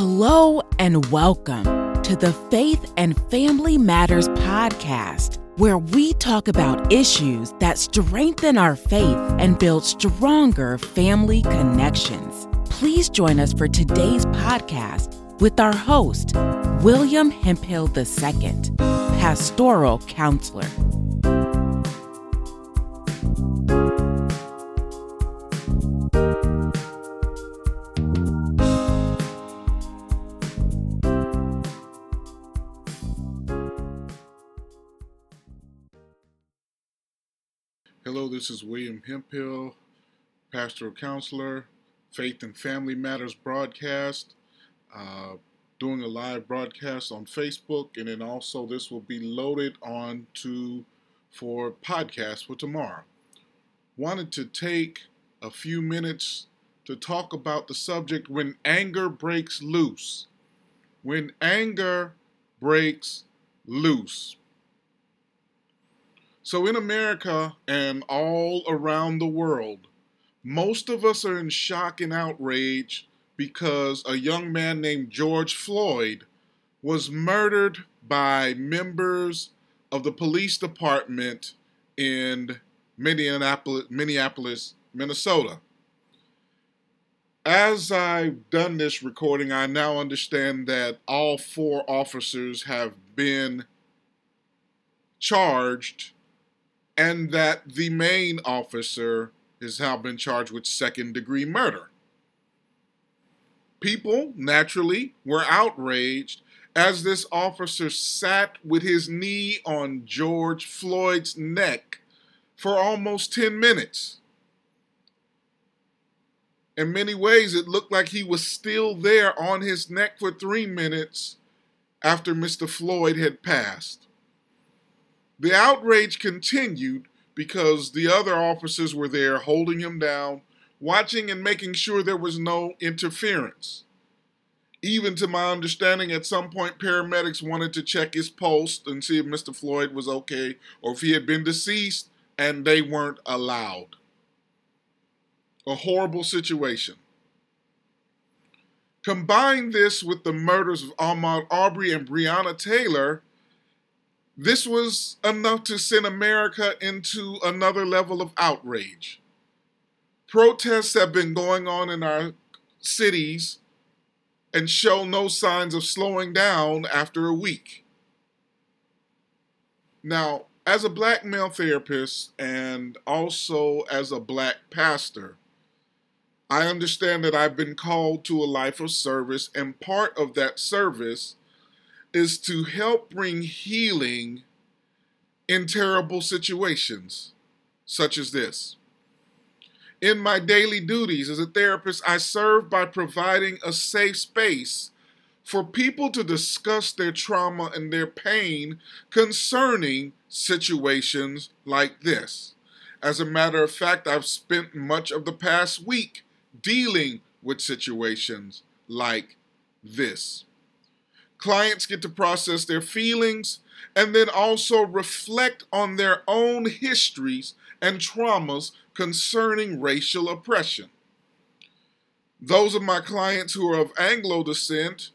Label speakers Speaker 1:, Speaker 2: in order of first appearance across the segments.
Speaker 1: Hello and welcome to the Faith and Family Matters podcast, where we talk about issues that strengthen our faith and build stronger family connections. Please join us for today's podcast with our host, William Hemphill II, pastoral counselor.
Speaker 2: Hello, this is William Hemphill, pastoral counselor, Faith and Family Matters broadcast. Uh, doing a live broadcast on Facebook, and then also this will be loaded on to for podcast for tomorrow. Wanted to take a few minutes to talk about the subject when anger breaks loose. When anger breaks loose. So, in America and all around the world, most of us are in shock and outrage because a young man named George Floyd was murdered by members of the police department in Minneapolis, Minneapolis, Minnesota. As I've done this recording, I now understand that all four officers have been charged and that the main officer has now been charged with second degree murder. People, naturally, were outraged as this officer sat with his knee on George Floyd's neck for almost 10 minutes. In many ways, it looked like he was still there on his neck for three minutes after Mr. Floyd had passed. The outrage continued because the other officers were there holding him down, watching and making sure there was no interference. Even to my understanding, at some point, paramedics wanted to check his pulse and see if Mr. Floyd was okay or if he had been deceased, and they weren't allowed. A horrible situation. Combine this with the murders of Ahmaud Arbery and Breonna Taylor, this was enough to send America into another level of outrage. Protests have been going on in our cities and show no signs of slowing down after a week. Now, as a black male therapist and also as a black pastor, I understand that I've been called to a life of service, and part of that service is to help bring healing in terrible situations such as this. In my daily duties as a therapist, I serve by providing a safe space for people to discuss their trauma and their pain concerning situations like this. As a matter of fact, I've spent much of the past week dealing with situations like this. Clients get to process their feelings and then also reflect on their own histories and traumas concerning racial oppression. Those of my clients who are of Anglo descent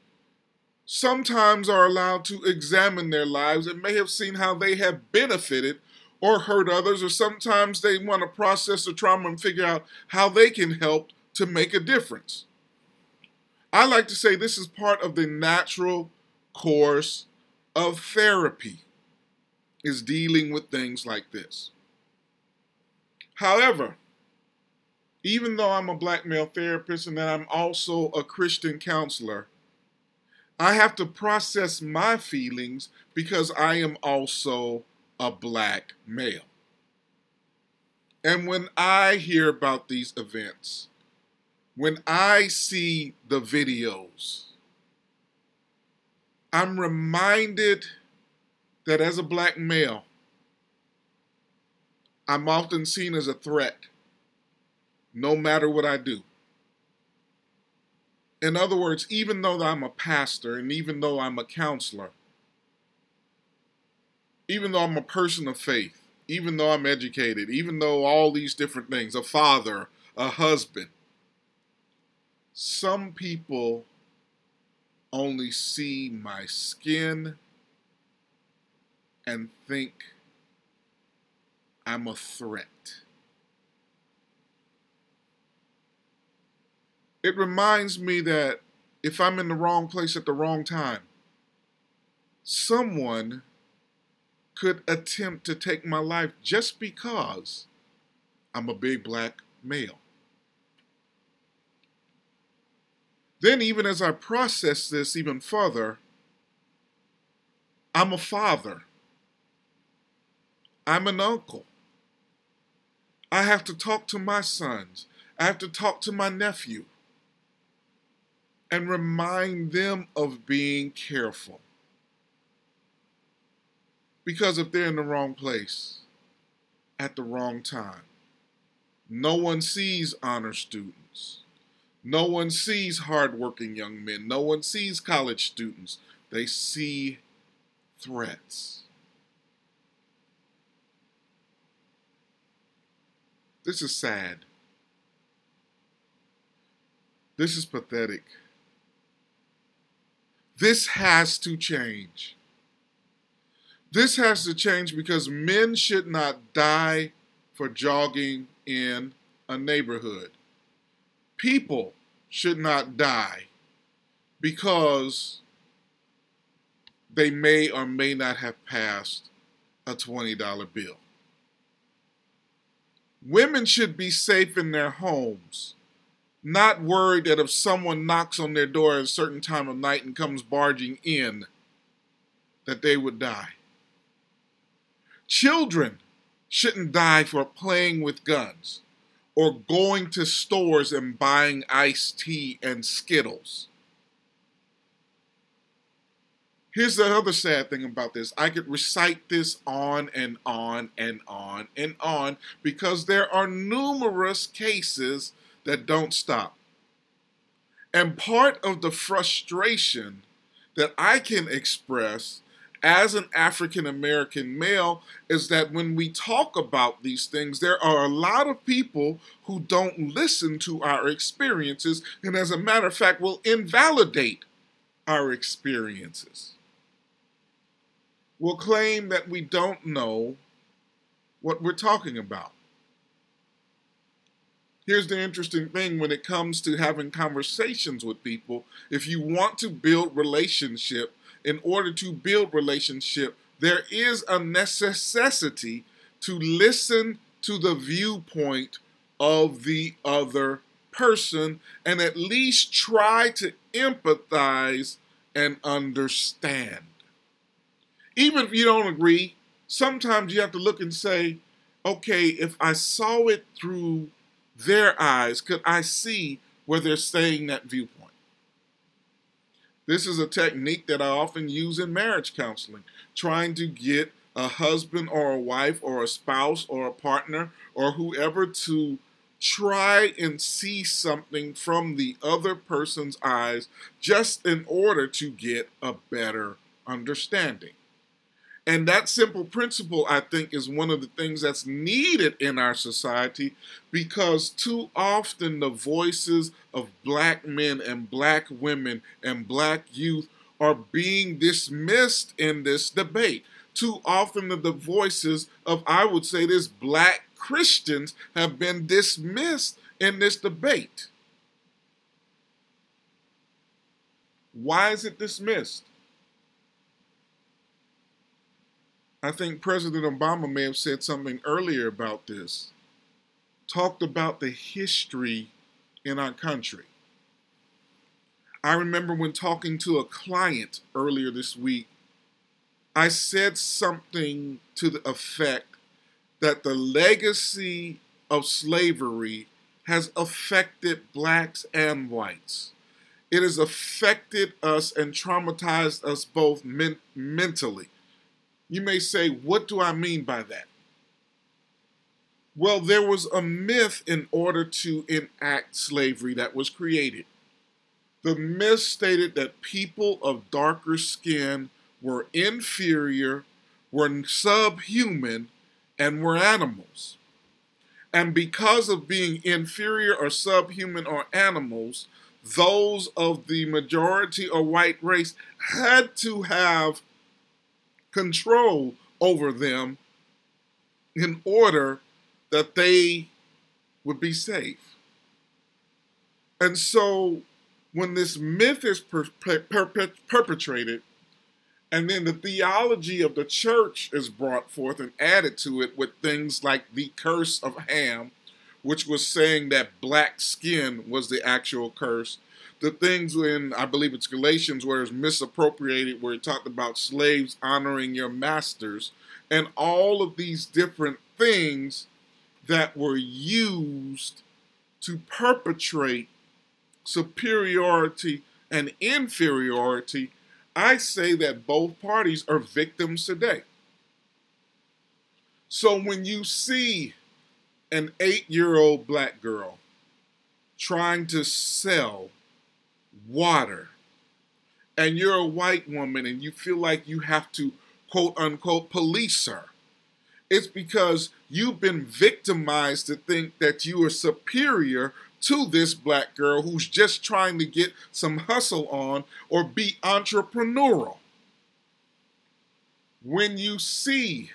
Speaker 2: sometimes are allowed to examine their lives and may have seen how they have benefited or hurt others, or sometimes they want to process the trauma and figure out how they can help to make a difference. I like to say this is part of the natural course of therapy is dealing with things like this. However, even though I'm a black male therapist and that I'm also a Christian counselor, I have to process my feelings because I am also a black male. And when I hear about these events, when I see the videos, I'm reminded that as a black male, I'm often seen as a threat no matter what I do. In other words, even though I'm a pastor and even though I'm a counselor, even though I'm a person of faith, even though I'm educated, even though all these different things, a father, a husband, some people only see my skin and think I'm a threat. It reminds me that if I'm in the wrong place at the wrong time, someone could attempt to take my life just because I'm a big black male. Then, even as I process this even further, I'm a father. I'm an uncle. I have to talk to my sons. I have to talk to my nephew and remind them of being careful. Because if they're in the wrong place at the wrong time, no one sees honor students. No one sees hardworking young men. No one sees college students. They see threats. This is sad. This is pathetic. This has to change. This has to change because men should not die for jogging in a neighborhood. People should not die because they may or may not have passed a $20 bill. Women should be safe in their homes not worried that if someone knocks on their door at a certain time of night and comes barging in, that they would die. Children shouldn't die for playing with guns or going to stores and buying iced tea and Skittles. Here's the other sad thing about this. I could recite this on and on and on and on because there are numerous cases that don't stop. And part of the frustration that I can express as an African American male is that when we talk about these things, there are a lot of people who don't listen to our experiences, and as a matter of fact, will invalidate our experiences. Will claim that we don't know what we're talking about. Here's the interesting thing when it comes to having conversations with people. If you want to build relationship, in order to build relationship, there is a necessity to listen to the viewpoint of the other person and at least try to empathize and understand. Even if you don't agree, sometimes you have to look and say, okay, if I saw it through their eyes could I see where they're saying that viewpoint. This is a technique that I often use in marriage counseling, trying to get a husband or a wife or a spouse or a partner or whoever to try and see something from the other person's eyes just in order to get a better understanding. And that simple principle, I think, is one of the things that's needed in our society because too often the voices of black men and black women and black youth are being dismissed in this debate. Too often the voices of, I would say this, black Christians have been dismissed in this debate. Why is it dismissed? I think President Obama may have said something earlier about this, talked about the history in our country. I remember when talking to a client earlier this week, I said something to the effect that the legacy of slavery has affected blacks and whites. It has affected us and traumatized us both men- mentally. You may say, what do I mean by that? Well, there was a myth in order to enact slavery that was created. The myth stated that people of darker skin were inferior, were subhuman, and were animals. And because of being inferior or subhuman or animals, those of the majority or white race had to have control over them in order that they would be safe. And so when this myth is per- per- per- perpetrated, and then the theology of the church is brought forth and added to it with things like the curse of Ham, which was saying that black skin was the actual curse. The things in, I believe it's Galatians, where it's misappropriated, where it talked about slaves honoring your masters, and all of these different things that were used to perpetrate superiority and inferiority, I say that both parties are victims today. So when you see an eight year old black girl trying to sell water, and you're a white woman and you feel like you have to quote unquote police her, it's because you've been victimized to think that you are superior to this black girl who's just trying to get some hustle on or be entrepreneurial. When you see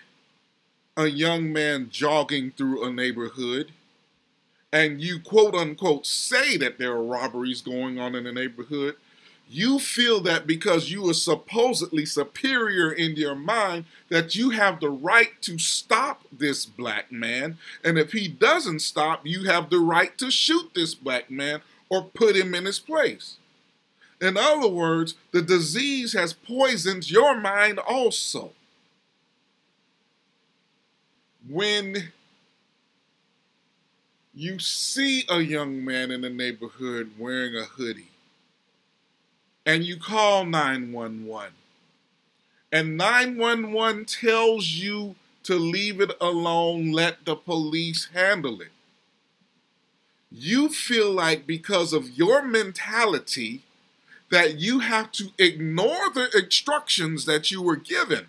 Speaker 2: a young man jogging through a neighborhood and you quote unquote say that there are robberies going on in the neighborhood, you feel that because you are supposedly superior in your mind, that you have the right to stop this black man. And if he doesn't stop, you have the right to shoot this black man or put him in his place. In other words, the disease has poisoned your mind also. When you see a young man in the neighborhood wearing a hoodie, and you call 911. And 911 tells you to leave it alone, let the police handle it. You feel like because of your mentality that you have to ignore the instructions that you were given.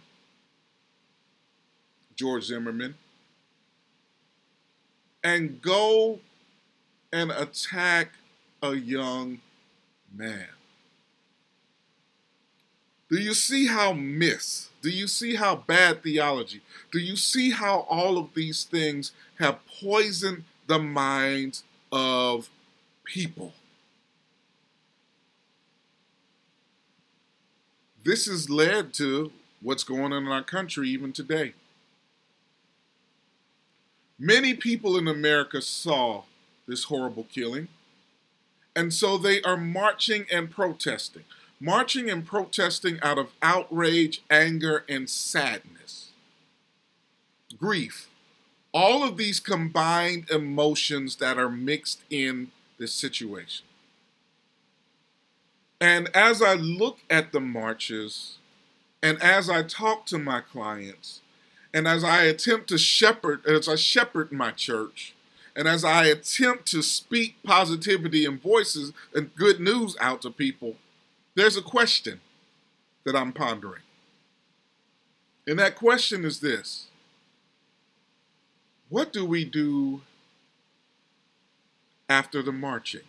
Speaker 2: George Zimmerman. And go and attack a young man. Do you see how miss? Do you see how bad theology? Do you see how all of these things have poisoned the minds of people? This has led to what's going on in our country even today. Many people in America saw this horrible killing, and so they are marching and protesting. Marching and protesting out of outrage, anger, and sadness, grief, all of these combined emotions that are mixed in this situation. And as I look at the marches, and as I talk to my clients, and as I attempt to shepherd, as I shepherd my church, and as I attempt to speak positivity and voices and good news out to people, there's a question that I'm pondering. And that question is this What do we do after the marching?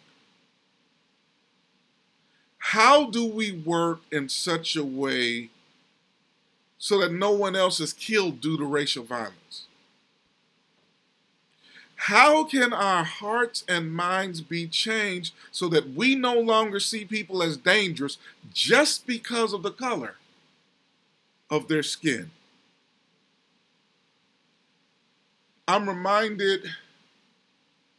Speaker 2: How do we work in such a way so that no one else is killed due to racial violence? How can our hearts and minds be changed so that we no longer see people as dangerous just because of the color of their skin? I'm reminded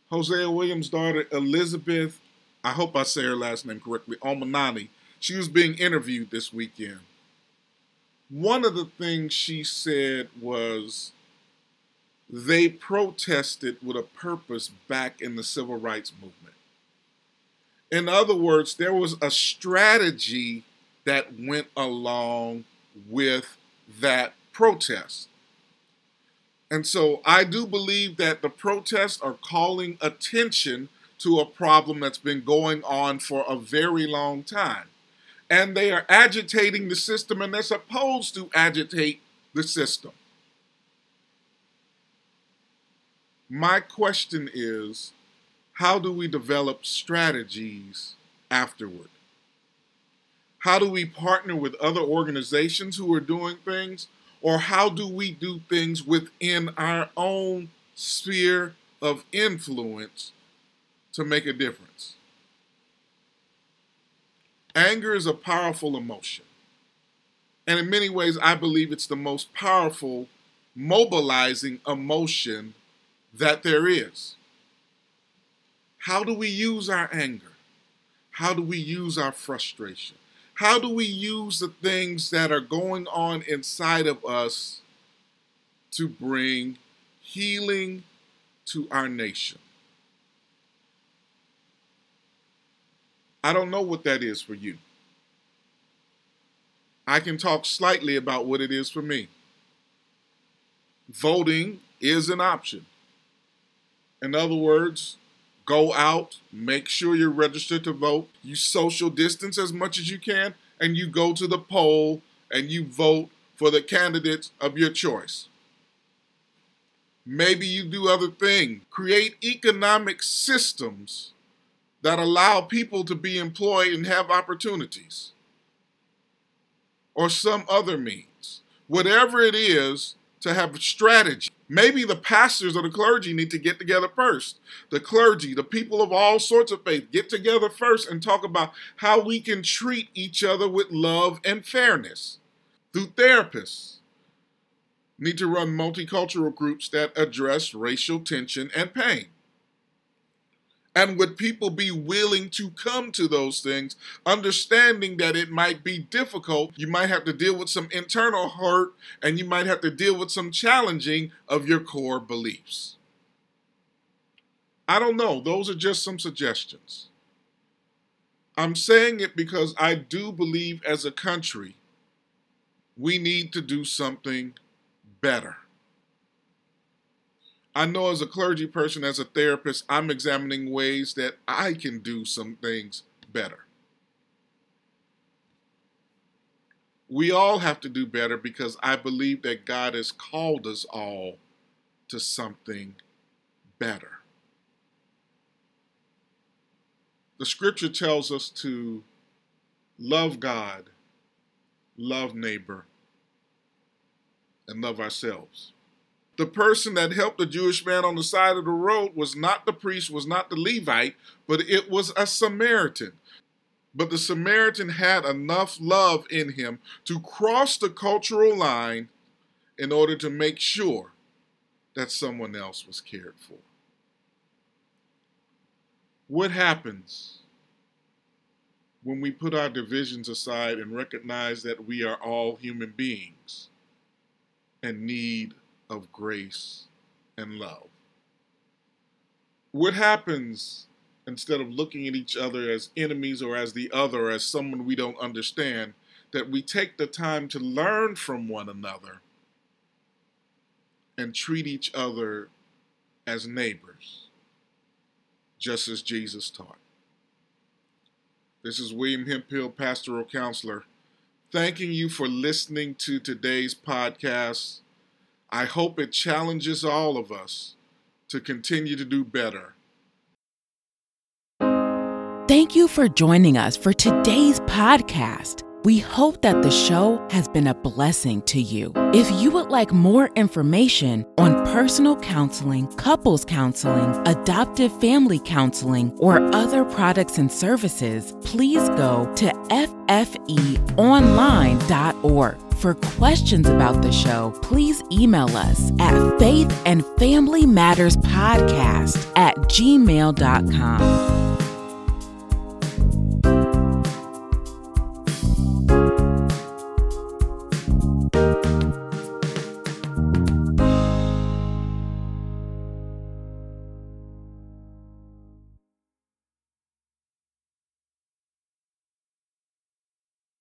Speaker 2: Hosea Williams' daughter Elizabeth, I hope I say her last name correctly, Omanani. She was being interviewed this weekend. One of the things she said was, they protested with a purpose back in the civil rights movement. In other words, there was a strategy that went along with that protest. And so I do believe that the protests are calling attention to a problem that's been going on for a very long time. And they are agitating the system, and they're supposed to agitate the system. My question is how do we develop strategies afterward? How do we partner with other organizations who are doing things? Or how do we do things within our own sphere of influence to make a difference? Anger is a powerful emotion. And in many ways, I believe it's the most powerful, mobilizing emotion that there is. How do we use our anger? How do we use our frustration? How do we use the things that are going on inside of us to bring healing to our nation? I don't know what that is for you. I can talk slightly about what it is for me. Voting is an option. In other words, go out, make sure you're registered to vote, you social distance as much as you can, and you go to the poll and you vote for the candidates of your choice. Maybe you do other things. Create economic systems that allow people to be employed and have opportunities or some other means. Whatever it is, to have a strategy. Maybe the pastors or the clergy need to get together first. The clergy, the people of all sorts of faith, get together first and talk about how we can treat each other with love and fairness. Through therapists, need to run multicultural groups that address racial tension and pain. And would people be willing to come to those things, understanding that it might be difficult? You might have to deal with some internal hurt and you might have to deal with some challenging of your core beliefs. I don't know. Those are just some suggestions. I'm saying it because I do believe as a country we need to do something better. I know as a clergy person, as a therapist, I'm examining ways that I can do some things better. We all have to do better because I believe that God has called us all to something better. The scripture tells us to love God, love neighbor, and love ourselves the person that helped the Jewish man on the side of the road was not the priest, was not the Levite, but it was a Samaritan. But the Samaritan had enough love in him to cross the cultural line in order to make sure that someone else was cared for. What happens when we put our divisions aside and recognize that we are all human beings and need of grace and love. What happens instead of looking at each other as enemies or as the other, as someone we don't understand, that we take the time to learn from one another and treat each other as neighbors, just as Jesus taught. This is William Hemphill, pastoral counselor, thanking you for listening to today's podcast. I hope it challenges all of us to continue to do better.
Speaker 1: Thank you for joining us for today's podcast. We hope that the show has been a blessing to you. If you would like more information on personal counseling, couples counseling, adoptive family counseling, or other products and services, please go to ffeonline.org. For questions about the show, please email us at faithandfamilymatterspodcast at gmail.com.